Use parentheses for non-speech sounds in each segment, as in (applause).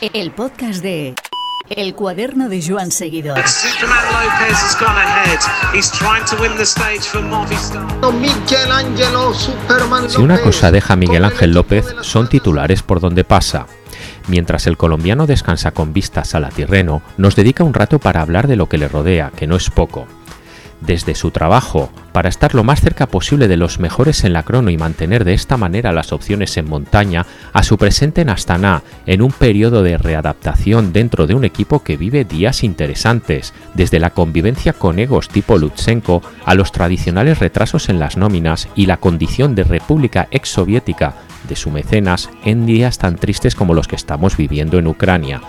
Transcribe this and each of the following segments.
El podcast de El cuaderno de Joan Seguidor. Superman Lopez has gone ahead. He's trying to win the stage for Movistar. Michelangelo Superman Si una cosa deja a Miguel Ángel López son titulares por donde pasa. Mientras el colombiano descansa con vistas a la Tirreno, nos dedica un rato para hablar de lo que le rodea, que no es poco. Desde su trabajo, para estar lo más cerca posible de los mejores en la crono y mantener de esta manera las opciones en montaña, a su presente en Astana, en un periodo de readaptación dentro de un equipo que vive días interesantes, desde la convivencia con egos tipo Lutsenko a los tradicionales retrasos en las nóminas y la condición de república exsoviética de su mecenas en días tan tristes como los que estamos viviendo en Ucrania.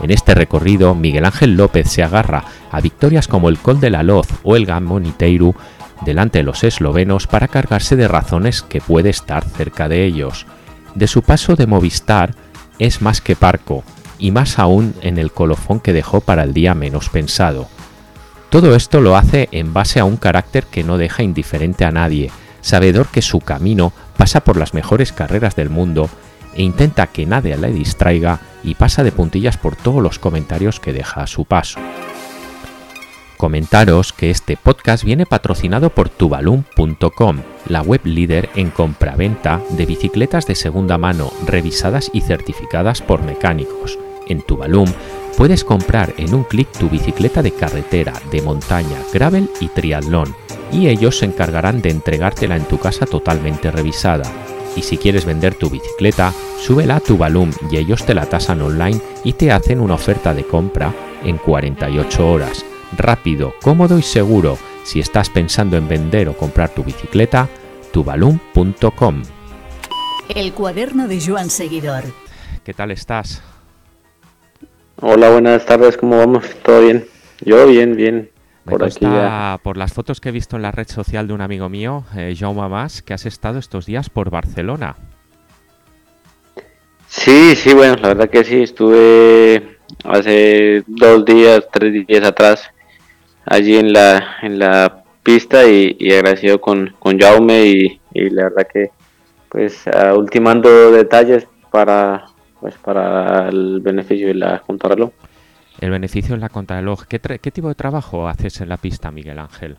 En este recorrido, Miguel Ángel López se agarra a victorias como el Col de la Loz o el Gamoniteiru delante de los eslovenos para cargarse de razones que puede estar cerca de ellos. De su paso de Movistar es más que parco, y más aún en el colofón que dejó para el día menos pensado. Todo esto lo hace en base a un carácter que no deja indiferente a nadie, sabedor que su camino pasa por las mejores carreras del mundo e intenta que nadie le distraiga y pasa de puntillas por todos los comentarios que deja a su paso. Comentaros que este podcast viene patrocinado por tubalum.com, la web líder en compraventa de bicicletas de segunda mano revisadas y certificadas por mecánicos. En Tubalum puedes comprar en un clic tu bicicleta de carretera, de montaña, gravel y triatlón, y ellos se encargarán de entregártela en tu casa totalmente revisada. Y si quieres vender tu bicicleta, súbela a Tubalum y ellos te la tasan online y te hacen una oferta de compra en 48 horas. Rápido, cómodo y seguro. Si estás pensando en vender o comprar tu bicicleta, tubalum.com. El cuaderno de Joan Seguidor. ¿Qué tal estás? Hola, buenas tardes, ¿cómo vamos? ¿Todo bien? Yo bien, bien. Me Por aquí ya. por las fotos que he visto en la red social de un amigo mío, eh, Jaume Mas, que has estado estos días por Barcelona. Sí, sí, bueno, la verdad que sí, estuve hace dos días, tres días atrás allí en la, en la pista y, y agradecido con, con Jaume y, y la verdad que pues ultimando detalles para pues para el beneficio de la contrarreloj. El beneficio en la contrarreloj. ¿Qué, ¿Qué tipo de trabajo haces en la pista, Miguel Ángel?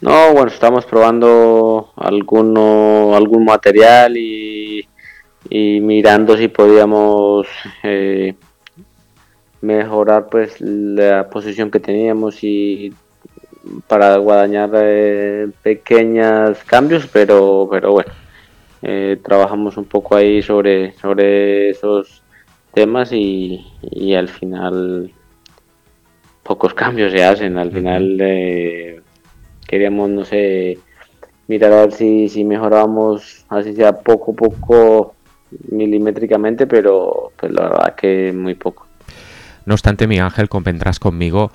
No, bueno, estamos probando alguno, algún material y, y mirando si podíamos eh, mejorar pues la posición que teníamos y para guadañar eh, pequeños cambios, pero, pero bueno, eh, trabajamos un poco ahí sobre, sobre esos temas y, y al final pocos (laughs) cambios se hacen, al final eh, queríamos, no sé, mirar a ver si, si mejorábamos, así sea poco a poco milimétricamente, pero pues la verdad que muy poco. No obstante, Miguel Ángel, convendrás conmigo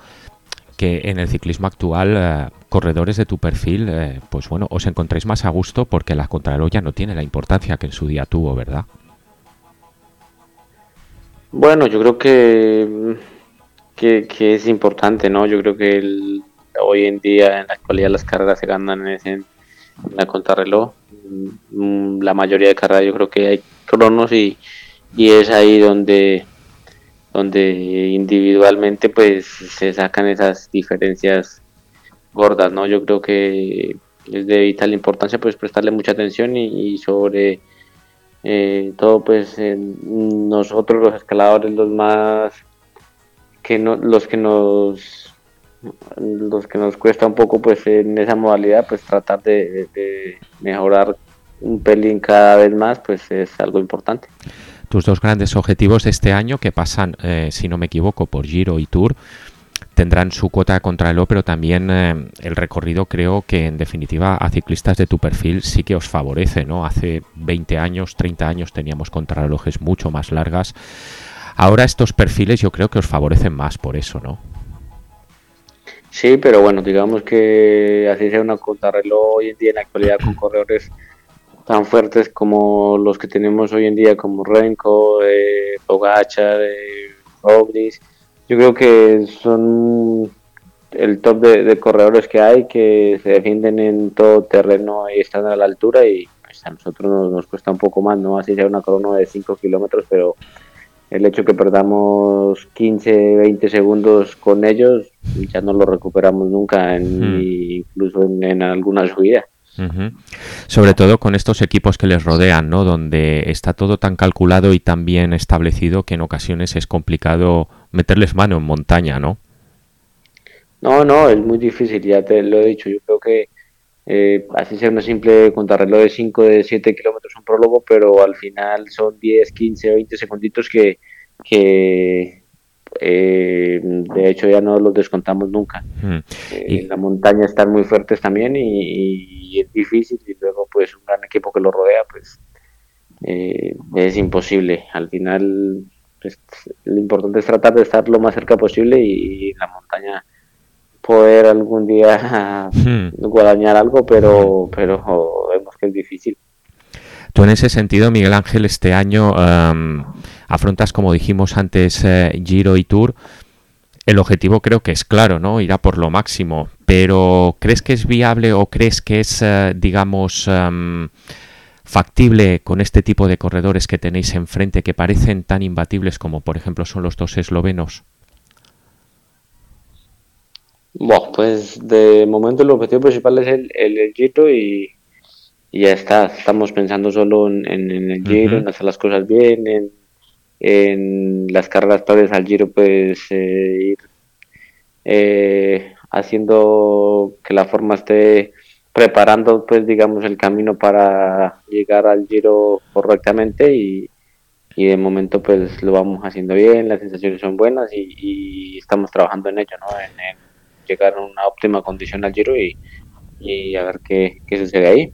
que en el ciclismo actual, eh, corredores de tu perfil, eh, pues bueno, os encontráis más a gusto porque la contrarreloj ya no tiene la importancia que en su día tuvo, ¿verdad? Bueno, yo creo que, que, es importante, ¿no? Yo creo que el- hoy en día, en la actualidad, las carreras se ganan en, en la contrarreloj. Mm, La mayoría de carreras yo creo que hay cronos y, y es ahí donde, donde individualmente pues se sacan esas diferencias gordas, ¿no? Yo creo que es de vital importancia pues prestarle mucha atención y sobre eh, todo pues en nosotros los escaladores los más que no los que nos los que nos cuesta un poco pues en esa modalidad pues tratar de, de- mejorar un pelín cada vez más pues es algo importante. Tus dos grandes objetivos este año, que pasan, eh, si no me equivoco, por Giro y Tour, tendrán su cuota de contrarreloj, pero también eh, el recorrido creo que en definitiva a ciclistas de tu perfil sí que os favorece, ¿no? Hace 20 años, 30 años teníamos contrarrelojes mucho más largas. Ahora estos perfiles yo creo que os favorecen más por eso, ¿no? Sí, pero bueno, digamos que así sea una contrarreloj hoy en día en la actualidad con corredores tan fuertes como los que tenemos hoy en día, como Renko, eh, Pogacar, Roglic. Yo creo que son el top de, de corredores que hay, que se defienden en todo terreno y están a la altura y pues, a nosotros nos, nos cuesta un poco más, ¿no? Así sea una corona de 5 kilómetros, pero el hecho que perdamos 15, 20 segundos con ellos, ya no lo recuperamos nunca, en, incluso en, alguna subida. Sobre todo con estos equipos que les rodean, ¿no? Donde está todo tan calculado y tan bien establecido que en ocasiones es complicado meterles mano en montaña, ¿no? No, no, es muy difícil, ya te lo he dicho. Yo creo que eh, así sea una simple contrarreloj de 5, de 7 kilómetros un prólogo, pero al final son 10, 15, 20 segunditos que, que eh, de hecho ya no los descontamos nunca. Eh, en la montaña están muy fuertes también y, es difícil y luego pues un gran equipo que lo rodea pues es imposible. Al final pues, lo importante es tratar de estar lo más cerca posible y, la montaña poder algún día hmm. (laughs) guadañar algo, pero, pero vemos que es difícil. Tú en ese sentido, Miguel Ángel, este año em, afrontas, como dijimos antes, eh, Giro y Tour. El objetivo creo que es claro, ¿no? Irá por lo máximo. Pero ¿crees que es viable o crees que es, eh, digamos, em, factible con este tipo de corredores que tenéis enfrente que parecen tan imbatibles como, por ejemplo, son los dos eslovenos? Bueno, pues de momento el objetivo principal es el, el Giro y, y ya está. Estamos pensando solo en, el Giro, en hacer las cosas bien, en, en las carreras previas al Giro, pues eh, ir eh, haciendo que la forma esté preparando, pues digamos, el camino para llegar al Giro correctamente y, y de momento pues lo vamos haciendo bien, las sensaciones son buenas y, estamos trabajando en ello, ¿no? En, llegar a una óptima condición al Giro y, y a ver qué, qué sucede ahí.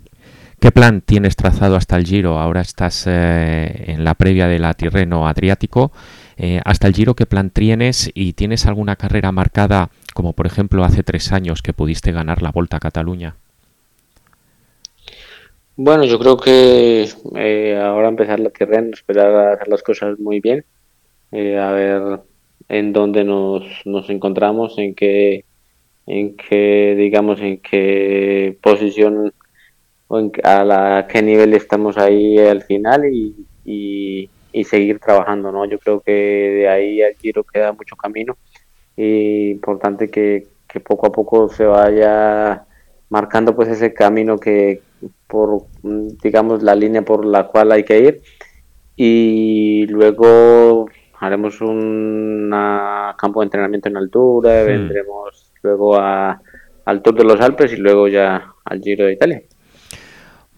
¿Qué plan tienes trazado hasta el Giro? Ahora estás eh, en la previa de la Tirreno Adriático. Eh, hasta el Giro, ¿qué plan tienes? ¿Y tienes alguna carrera marcada, como por ejemplo hace tres años que pudiste ganar la Volta a Cataluña? Bueno, yo creo que eh, ahora empezar la Tirreno, esperar a hacer las cosas muy bien, a ver en dónde nos, nos encontramos, en qué, en qué, digamos, en qué posición a la, qué nivel estamos ahí al final y, y, seguir trabajando, ¿no? Yo creo que de ahí al Giro queda mucho camino y importante que, que poco a poco se vaya marcando pues ese camino que por digamos la línea por la cual hay que ir y luego haremos un campo de entrenamiento en altura, vendremos luego a, al Tour de los Alpes y luego ya al Giro de Italia.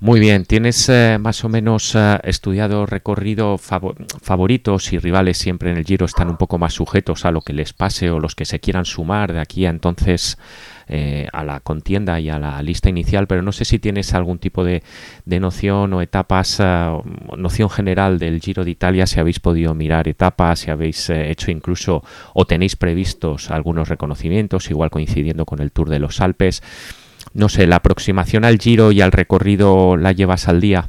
Muy bien, ¿tienes eh, más o menos eh, estudiado recorrido favoritos y rivales siempre en el Giro están un poco más sujetos a lo que les pase o los que se quieran sumar de aquí a entonces eh, a la contienda y a la lista inicial, pero no sé si tienes algún tipo de, noción o etapas, noción general del Giro de Italia, si habéis podido mirar etapas, si habéis hecho incluso o tenéis previstos algunos reconocimientos, igual coincidiendo con el Tour de los Alpes no sé, la aproximación al giro y al recorrido la llevas al día?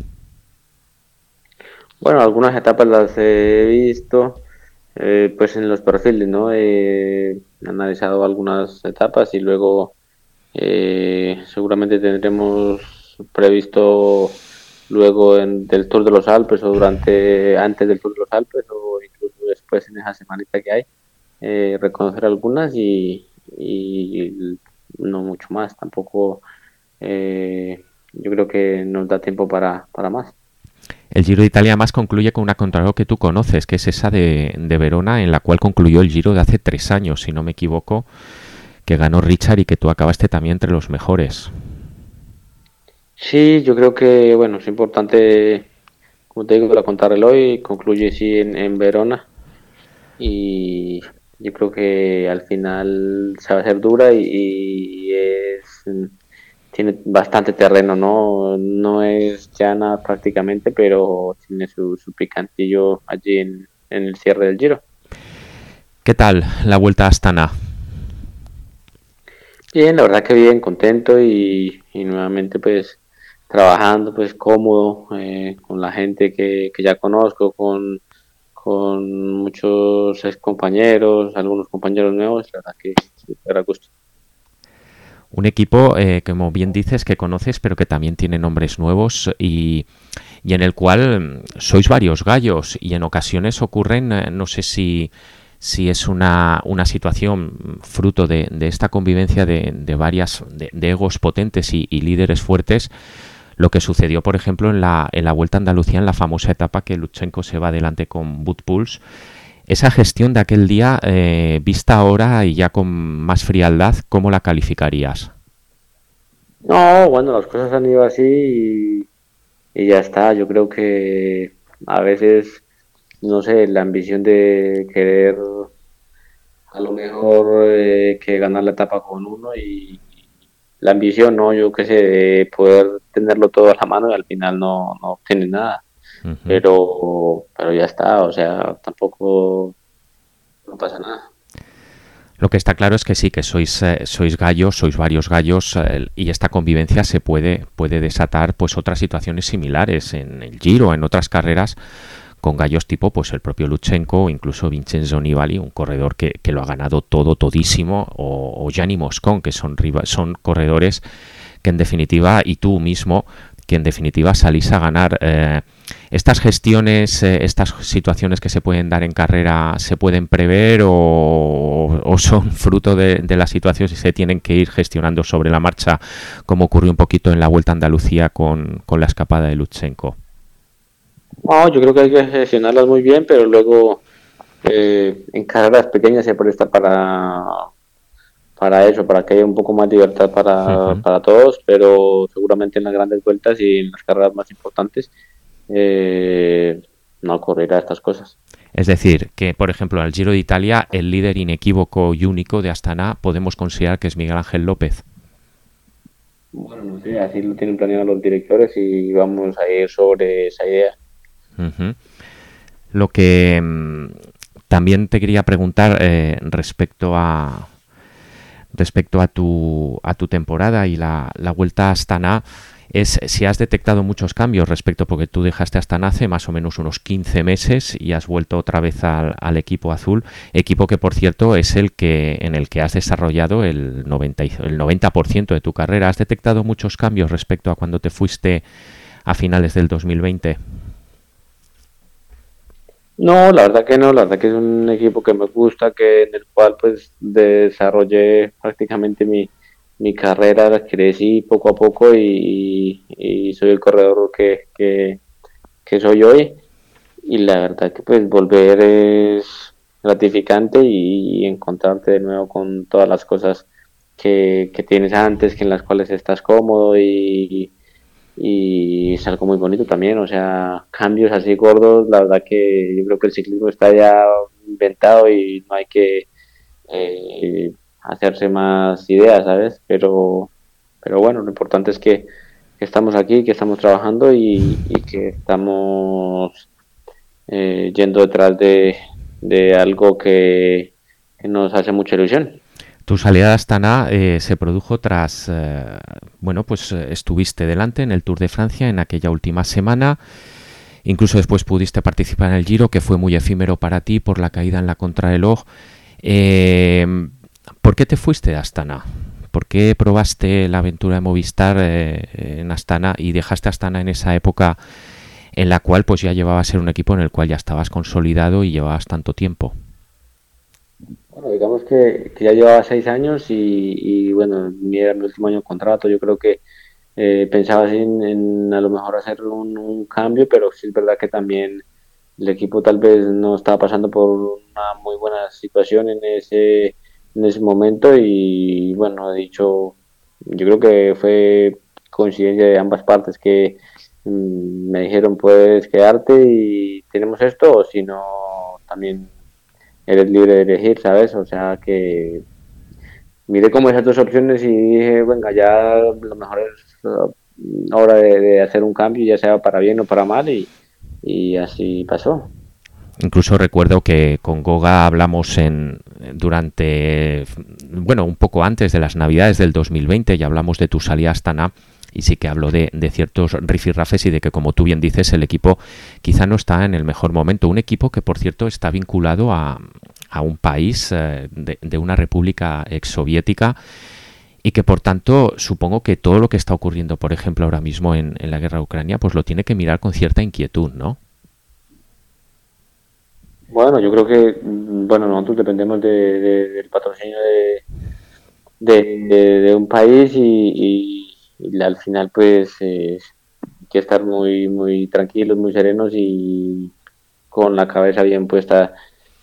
Bueno, algunas etapas las he visto, eh, pues en los perfiles, ¿no? He analizado algunas etapas y luego eh, seguramente tendremos previsto luego en, del Tour de los Alpes o durante antes del Tour de los Alpes o incluso después en esa semanita que hay eh, reconocer algunas y, y no mucho más. Tampoco eh, yo creo que nos da tiempo para, para más. El Giro de Italia más concluye con una contrarreloj que tú conoces, que es esa de, de, Verona, en la cual concluyó el Giro de hace tres años, si no me equivoco, que ganó Richard y que tú acabaste también entre los mejores. Sí, yo creo que bueno es importante, como te digo, la contrarreloj concluye sí en, en Verona y yo creo que al final se va a hacer dura y, es tiene bastante terreno, ¿no? No es llana prácticamente, pero tiene su, picantillo allí en, el cierre del giro. ¿Qué tal la vuelta a Astana? Bien, la verdad que bien, contento y, nuevamente pues trabajando pues cómodo eh, con la gente que, que ya conozco, con con muchos ex compañeros, algunos compañeros nuevos, la verdad que era gusto. Un equipo, eh, como bien dices, que conoces, pero que también tiene nombres nuevos y, y en el cual mm, sois varios gallos y en ocasiones ocurren, eh, no sé si, si es una, una situación fruto de, de esta convivencia de, de varias de, egos potentes y, líderes fuertes, lo que sucedió, por ejemplo, en la, en la Vuelta a Andalucía, en la famosa etapa que Luchenko se va adelante con Boot Pulse. Esa gestión de aquel día, eh, vista ahora y ya con más frialdad, ¿cómo la calificarías? No, bueno, las cosas han ido así y, ya está. Yo creo que a veces, no sé, la ambición de querer a lo mejor eh, que ganar la etapa con uno y la ambición, ¿no? Yo qué sé, de poder tenerlo todo a la mano y al final no, no obtienes nada. Pero, pero ya está, o sea, tampoco no pasa nada. Lo que está claro es que sí, que sois, eh, sois gallos, sois varios gallos eh, y esta convivencia se puede, puede desatar pues otras situaciones similares en el Giro, en otras carreras con gallos tipo pues el propio Luchenko o incluso Vincenzo Nibali, un corredor que, que lo ha ganado todo, todísimo, o, o Gianni Moscon, que son, son corredores que en definitiva, y tú mismo, que en definitiva salís a ganar. Eh, ¿Estas gestiones, eh, estas situaciones que se pueden dar en carrera, se pueden prever o, son fruto de, de las situaciones y se tienen que ir gestionando sobre la marcha, como ocurrió un poquito en la Vuelta a Andalucía con, la escapada de Luchenko? No, yo creo que hay que gestionarlas muy bien, pero luego eh, en carreras pequeñas se presta para para eso, para que haya un poco más de libertad para, para todos, pero seguramente en las grandes vueltas y en las carreras más importantes eh, no ocurrirá estas cosas. Es decir, que por ejemplo al Giro de Italia el líder inequívoco y único de Astana podemos considerar que es Miguel Ángel López. Bueno, no sé, así lo tienen planeado los directores y vamos a ir sobre esa idea. Lo que mm, también te quería preguntar eh, respecto a respecto a tu a tu temporada y la, la vuelta a Astana es si has detectado muchos cambios respecto porque tú dejaste Astana hace más o menos unos 15 meses y has vuelto otra vez al, al equipo azul, equipo que por cierto es el que en el que has desarrollado el 90 y- el 90% de tu carrera. ¿Has detectado muchos cambios respecto a cuando te fuiste a finales del 2020? No, la verdad que no, la verdad que es un equipo que me gusta, que en el cual pues desarrollé prácticamente mi, mi carrera, crecí poco a poco y, y soy el corredor que, que, soy hoy. Y la verdad que pues volver es gratificante y, encontrarte de nuevo con todas las cosas que, que tienes antes, que en las cuales estás cómodo y, y es algo muy bonito también, o sea, cambios así gordos, la verdad que yo creo que el ciclismo está ya inventado y no hay que eh, hacerse más ideas, ¿sabes? Pero, pero bueno, lo importante es que, estamos aquí, que estamos trabajando y, que estamos eh, yendo detrás de, de algo que nos hace mucha ilusión. Tu salida de Astana eh, se produjo tras, eh, bueno, pues eh, estuviste delante en el Tour de Francia en aquella última semana. Incluso después pudiste participar en el Giro, que fue muy efímero para ti por la caída en la contrarreloj. Eh, ¿Por qué te fuiste de Astana? ¿Por qué probaste la aventura de Movistar eh, en Astana y dejaste Astana en esa época en la cual pues ya llevaba a ser un equipo en el cual ya estabas consolidado y llevabas tanto tiempo? Digamos que, ya llevaba seis años y, bueno, mi era mi último año de contrato. Yo creo que eh, pensaba en, en, a lo mejor hacer un, cambio, pero sí es verdad que también el equipo tal vez no estaba pasando por una muy buena situación en ese, en ese momento y bueno, he dicho, yo creo que fue coincidencia de ambas partes que mmm, me dijeron puedes quedarte y tenemos esto o si no también eres libre de elegir, ¿sabes? O sea que miré como esas dos opciones y dije, venga, ya lo mejor es hora de, de hacer un cambio, ya sea para bien o para mal, y, y así pasó. Incluso recuerdo que con Goga hablamos en durante, bueno, un poco antes de las Navidades del 2020 y hablamos de tu salida a Astana y sí que hablo de, de ciertos rifirrafes y de que, como tú bien dices, el equipo quizá no está en el mejor momento. Un equipo que, por cierto, está vinculado a, a un país eh, de, de, una república exsoviética y que por tanto supongo que todo lo que está ocurriendo, por ejemplo, ahora mismo en, en la guerra de Ucrania, pues lo tiene que mirar con cierta inquietud, ¿no? Bueno, yo creo que, bueno, nosotros dependemos de, de- del patrocinio de, de, un país y- y al final pues eh, hay que estar muy, muy tranquilos, muy serenos y con la cabeza bien puesta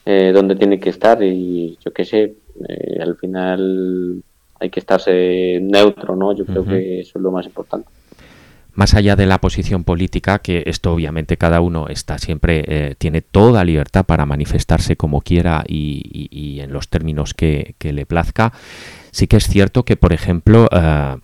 eh, donde tiene que estar y yo qué sé, eh, al final hay que estarse neutro, ¿no? Yo creo que eso es lo más importante. Más allá de la posición política, que esto obviamente cada uno está siempre, eh, tiene toda libertad para manifestarse como quiera y, y- y en los términos que, que le plazca, sí que es cierto que, por ejemplo, eh,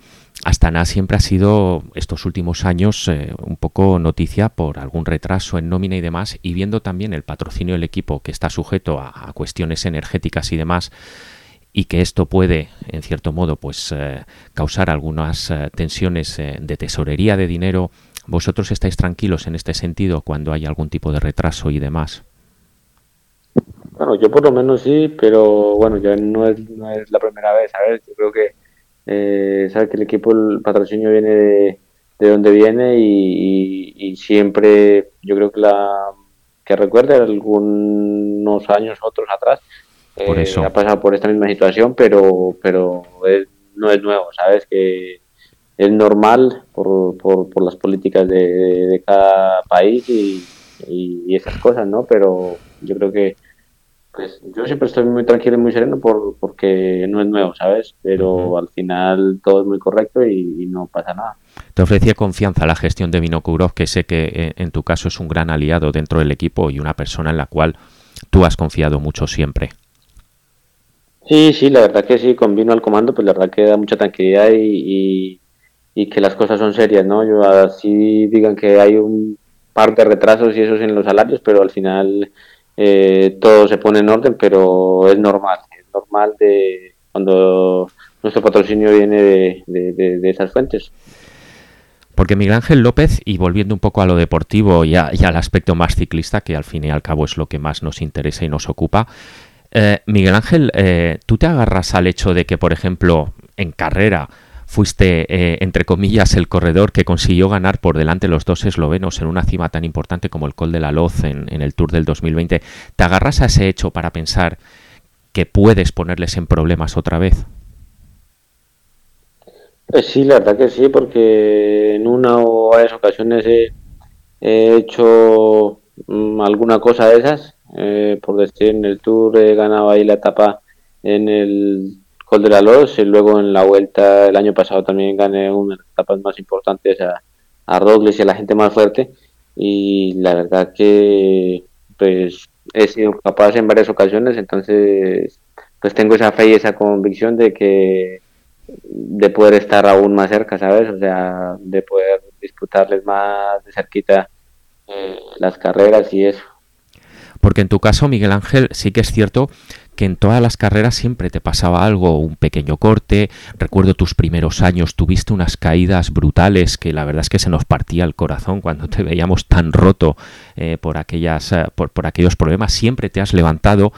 Astana siempre ha sido estos últimos años eh, un poco noticia por algún retraso en nómina y demás, y viendo también el patrocinio del equipo que está sujeto a, a cuestiones energéticas y demás, y que esto puede, en cierto modo, pues eh, causar algunas eh, tensiones de tesorería de dinero. ¿Vosotros estáis tranquilos en este sentido cuando hay algún tipo de retraso y demás? Bueno, yo por lo menos sí, pero bueno, ya no es, la primera vez, ¿sabes? Yo creo que, eh, sabes que el equipo, el patrocinio viene de, de donde viene y, y- y siempre, yo creo que la que recuerde algunos años, otros atrás, Por eh, eso. ha pasado por esta misma situación, pero, pero es- no es nuevo, ¿sabes? Que es normal por, por, por las políticas de, de- de cada país y, y esas cosas, ¿no? Pero yo creo que pues yo siempre estoy muy tranquilo y muy sereno por, porque no es nuevo, ¿sabes? Pero al final todo es muy correcto y, y no pasa nada. ¿Te ofrecía confianza la gestión de Vinokurov, que sé que eh, en tu caso es un gran aliado dentro del equipo y una persona en la cual tú has confiado mucho siempre? Sí, sí, la verdad que sí, con vino al comando, pues la verdad que da mucha tranquilidad y, y, y que las cosas son serias, ¿no? Yo así digan que hay un par de retrasos y eso es en los salarios, pero al final eh, todo se pone en orden, pero es normal, es normal de cuando nuestro patrocinio viene de, esas fuentes. Porque Miguel Ángel López, y volviendo un poco a lo deportivo y al aspecto más ciclista, que al fin y al cabo es lo que más nos interesa y nos ocupa, eh, Miguel Ángel, eh, ¿tú te agarras al hecho de que, por ejemplo, en carrera fuiste, eh, entre comillas, el corredor que consiguió ganar por delante los dos eslovenos en una cima tan importante como el Col de la Loz en, en el Tour del 2020? ¿Te agarras a ese hecho para pensar que puedes ponerles en problemas otra vez? Pues sí, la verdad que sí, porque en una o varias ocasiones he, he hecho mm, alguna cosa de esas. eh, por decir, en el Tour he ganado ahí la etapa en el Col de la Loz y luego en la vuelta el año pasado también gané una de las etapas más importantes a, a Roglic y a la gente más fuerte. Y la verdad que pues he sido capaz en varias ocasiones, entonces pues tengo esa fe y esa convicción de que de poder estar aún más cerca, ¿sabes? O sea, de poder disputarles más de cerquita eh, las carreras y eso. Porque en tu caso, Miguel Ángel, sí que es cierto que en todas las carreras siempre te pasaba algo, un pequeño corte. Recuerdo tus primeros años, tuviste unas caídas brutales que la verdad es que se nos partía el corazón cuando te veíamos tan roto eh, por, aquellas, eh, por, por aquellos problemas. Siempre te has levantado,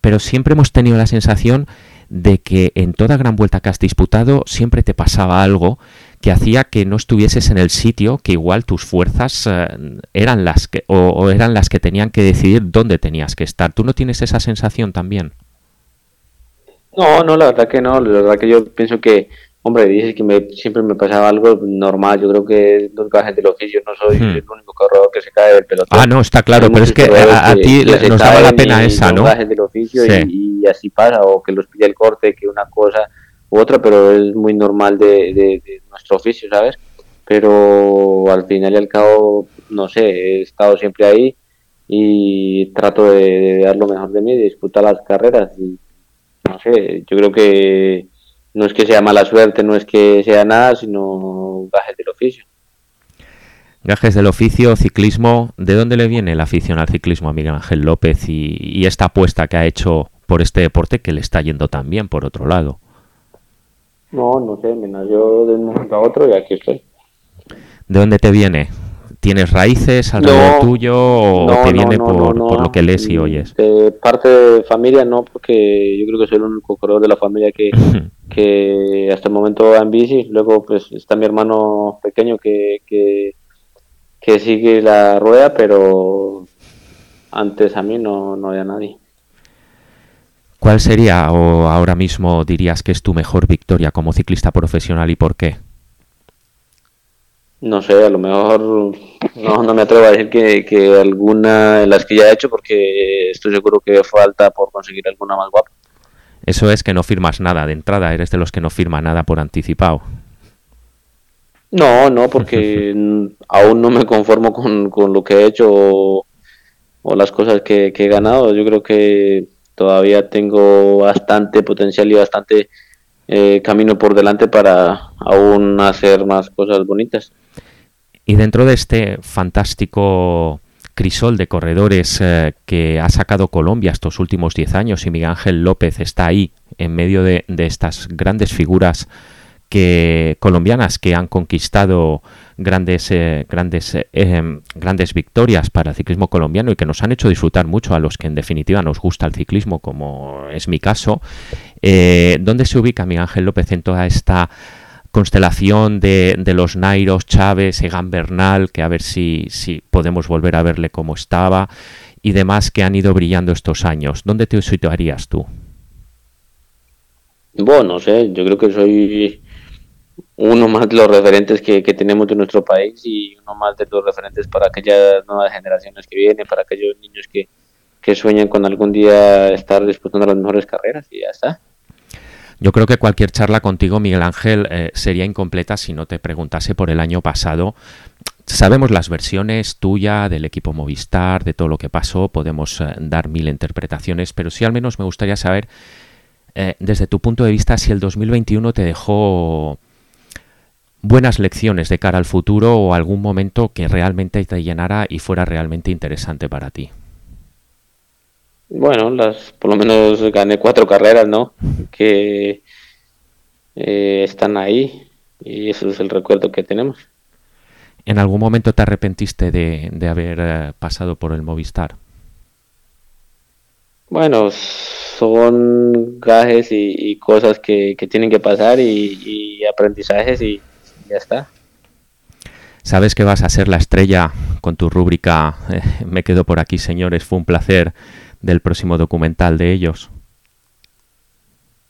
pero siempre hemos tenido la sensación de que en toda gran vuelta que has disputado siempre te pasaba algo que hacía que no estuvieses en el sitio, que igual tus fuerzas eh, eran las que o, o eran las que tenían que decidir dónde tenías que estar. ¿Tú no tienes esa sensación también? No, no, la verdad que no, la verdad que yo pienso que, hombre, dices que me, siempre me pasaba algo normal, yo creo que los gajes del oficio, no soy Hmm. el único corredor que se cae del pelotón. Ah, no, está claro, Hay pero es que a, a ti nos daba la pena esa, ¿no? gajes del oficio Sí. y, y así pasa, o que los pilla el corte, que una cosa u otra, pero es muy normal de, de- de nuestro oficio, ¿sabes? Pero al final y al cabo, no sé, he estado siempre ahí y trato de, de dar lo mejor de mí, de disputar las carreras y no sé, yo creo que no es que sea mala suerte, no es que sea nada, sino gajes del oficio. Gajes del oficio, ciclismo. ¿De dónde le viene la afición al ciclismo a Miguel Ángel López y, y esta apuesta que ha hecho por este deporte que le está yendo tan bien, por otro lado? No, no sé, me nació de un momento a otro y aquí estoy. ¿De dónde te viene? ¿Tienes raíces alrededor tuyo o te viene por, lo que lees y oyes? De parte de familia no, porque yo creo que soy el único corredor de la familia que, (laughs) que hasta el momento va en bici. Luego pues está mi hermano pequeño que, que, que sigue la rueda, pero antes a mí no, no había nadie. ¿Cuál sería o ahora mismo dirías que es tu mejor victoria como ciclista profesional y por qué? No sé, a lo mejor no, no me atrevo a decir que, alguna de las que ya he hecho porque estoy seguro que falta por conseguir alguna más guapa. Eso es que no firmas nada de entrada, eres de los que no firma nada por anticipado. No, no, porque (laughs) aún no me conformo con, lo que he hecho o, las cosas que, he ganado. Yo creo que todavía tengo bastante potencial y bastante eh, camino por delante para aún hacer más cosas bonitas. Y dentro de este fantástico crisol de corredores eh, que ha sacado Colombia estos últimos 10 años y Miguel Ángel López está ahí en medio de, estas grandes figuras que, colombianas que han conquistado grandes, eh, grandes, eh, em, grandes victorias para el ciclismo colombiano y que nos han hecho disfrutar mucho a los que en definitiva nos gusta el ciclismo, como es mi caso. ¿Dónde se ubica Miguel Ángel López en toda esta constelación de, los Nairos, Chávez, Egan Bernal, que a ver si, si podemos volver a verle como estaba, y demás que han ido brillando estos años. ¿Dónde te situarías tú? Bueno, no sé, yo creo que soy uno más de los referentes que, tenemos de nuestro país y uno más de los referentes para aquellas nuevas generaciones que vienen, para aquellos niños que, que sueñan con algún día estar disputando las mejores carreras y ya está. Yo creo que cualquier charla contigo, Miguel Ángel, eh, sería incompleta si no te preguntase por el año pasado. Sabemos las versiones tuya, del equipo Movistar, de todo lo que pasó, podemos eh, dar mil interpretaciones, pero sí al menos me gustaría saber, eh, desde tu punto de vista, si el 2021 te dejó buenas lecciones de cara al futuro o algún momento que realmente te llenara y fuera realmente interesante para ti. Bueno, las, por lo menos gané cuatro carreras, ¿no? Que eh, están ahí y eso es el recuerdo que tenemos. ¿En algún momento te arrepentiste de, de haber eh, pasado por el Movistar? Bueno, son gajes y, cosas que, tienen que pasar y, aprendizajes y ya está. Sabes que vas a ser la estrella con tu rúbrica eh, Me quedo por aquí, señores. Fue un placer del próximo documental de ellos?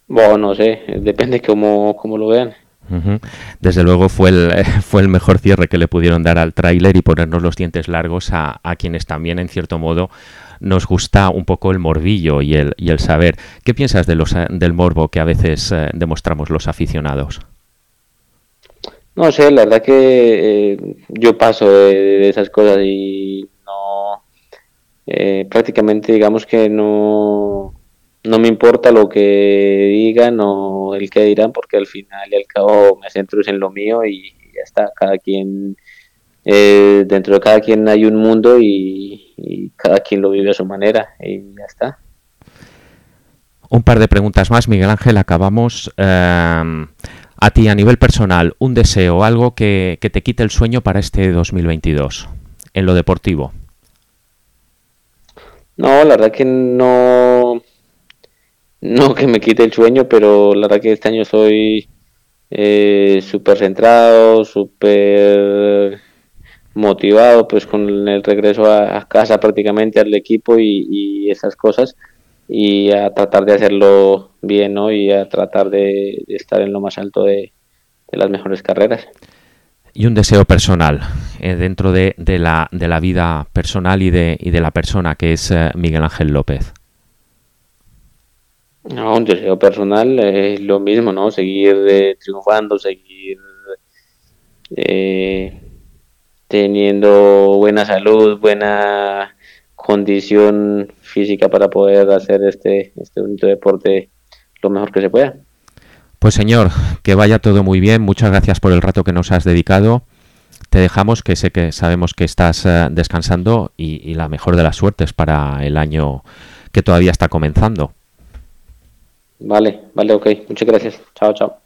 Bueno, no sé, depende cómo, cómo lo vean. Desde luego fue el, (laughs) fue el mejor cierre que le pudieron dar al tráiler y ponernos los dientes largos a, quienes también, en cierto modo, nos gusta un poco el morbillo y el, y el saber. ¿Qué piensas de los, del morbo que a veces eh, demostramos los aficionados? No sé, la verdad que eh, yo paso de, esas cosas y no, eh, prácticamente digamos que no, no me importa lo que digan o el que dirán, porque al final y al cabo me centro en lo mío y ya está, cada quien, eh, dentro de cada quien hay un mundo y, cada quien lo vive a su manera y ya está. Un par de preguntas más, Miguel Ángel, acabamos. Em, a ti, a nivel personal, un deseo, algo que, que te quite el sueño para este 2022, en lo deportivo. No, la verdad que no, no que me quite el sueño, pero la verdad que este año soy eh, súper centrado, súper motivado, pues con el regreso a, casa prácticamente al equipo y, esas cosas, y a tratar de hacerlo bien, ¿no? Y a tratar de, estar en lo más alto de las mejores carreras y un deseo personal eh, dentro de, de, la, de, la, vida personal y de, y de la persona que es eh, Miguel Ángel López? No, un deseo personal es lo mismo, ¿no? Seguir eh, triunfando, seguir teniendo buena salud, buena condición física para poder hacer este, este bonito deporte lo mejor que se pueda. Pues señor, que vaya todo muy bien. Muchas gracias por el rato que nos has dedicado. Te dejamos, que sé que sabemos que estás eh, descansando y la mejor de las suertes para el año que todavía está comenzando. Vale, vale, ok. Muchas gracias. Chao, chao.